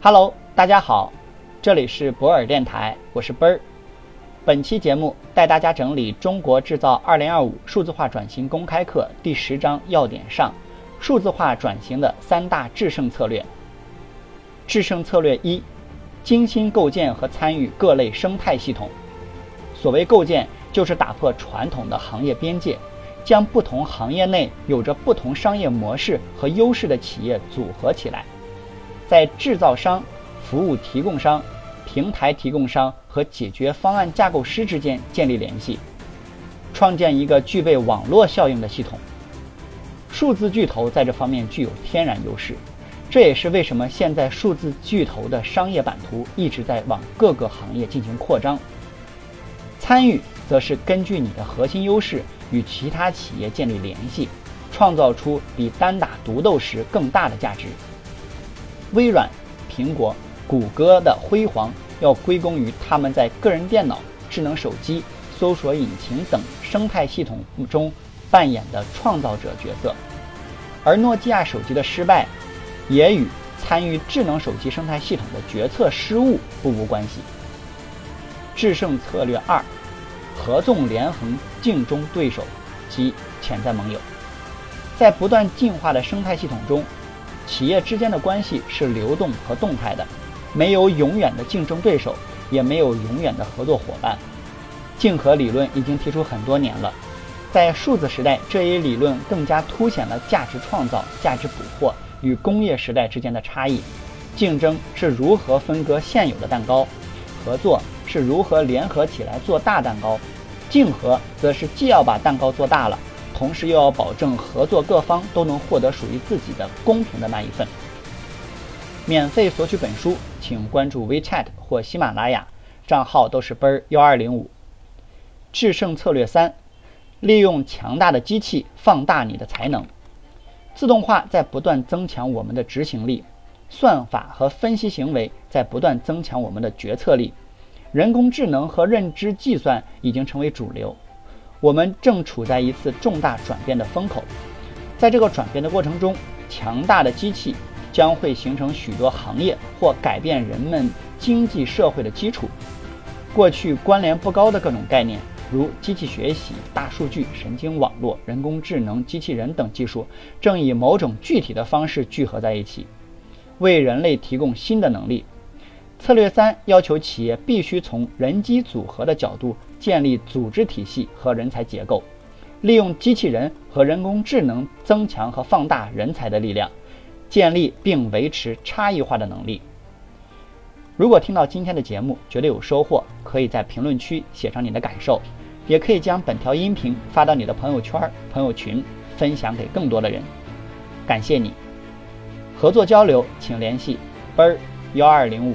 Hello，大家好，这里是博尔电台，我是奔儿。本期节目带大家整理《中国制造2025数字化转型公开课》第十章要点上，数字化转型的三大制胜策略。制胜策略一：精心构建和参与各类生态系统。所谓构建，就是打破传统的行业边界，将不同行业内有着不同商业模式和优势的企业组合起来。在制造商、服务提供商、平台提供商和解决方案架构师之间建立联系，创建一个具备网络效应的系统。数字巨头在这方面具有天然优势，这也是为什么现在数字巨头的商业版图一直在往各个行业进行扩张。参与则是根据你的核心优势与其他企业建立联系，创造出比单打独斗时更大的价值。微软、苹果、谷歌的辉煌要归功于他们在个人电脑、智能手机、搜索引擎等生态系统中扮演的创造者角色，而诺基亚手机的失败也与参与智能手机生态系统的决策失误不无关系。制胜策略二：合纵连横，竞争对手及潜在盟友，在不断进化的生态系统中。企业之间的关系是流动和动态的，没有永远的竞争对手，也没有永远的合作伙伴。竞合理论已经提出很多年了，在数字时代，这一理论更加凸显了价值创造、价值捕获与工业时代之间的差异。竞争是如何分割现有的蛋糕，合作是如何联合起来做大蛋糕，竞合则是既要把蛋糕做大了。同时又要保证合作各方都能获得属于自己的公平的那一份。免费索取本书，请关注 WeChat 或喜马拉雅，账号都是奔儿幺二零五。制胜策略三：利用强大的机器放大你的才能。自动化在不断增强我们的执行力，算法和分析行为在不断增强我们的决策力，人工智能和认知计算已经成为主流。我们正处在一次重大转变的风口，在这个转变的过程中，强大的机器将会形成许多行业或改变人们经济社会的基础。过去关联不高的各种概念，如机器学习、大数据、神经网络、人工智能、机器人等技术，正以某种具体的方式聚合在一起，为人类提供新的能力。策略三要求企业必须从人机组合的角度建立组织体系和人才结构，利用机器人和人工智能增强和放大人才的力量，建立并维持差异化的能力。如果听到今天的节目觉得有收获，可以在评论区写上你的感受，也可以将本条音频发到你的朋友圈、朋友群，分享给更多的人。感谢你！合作交流请联系奔儿幺二零五。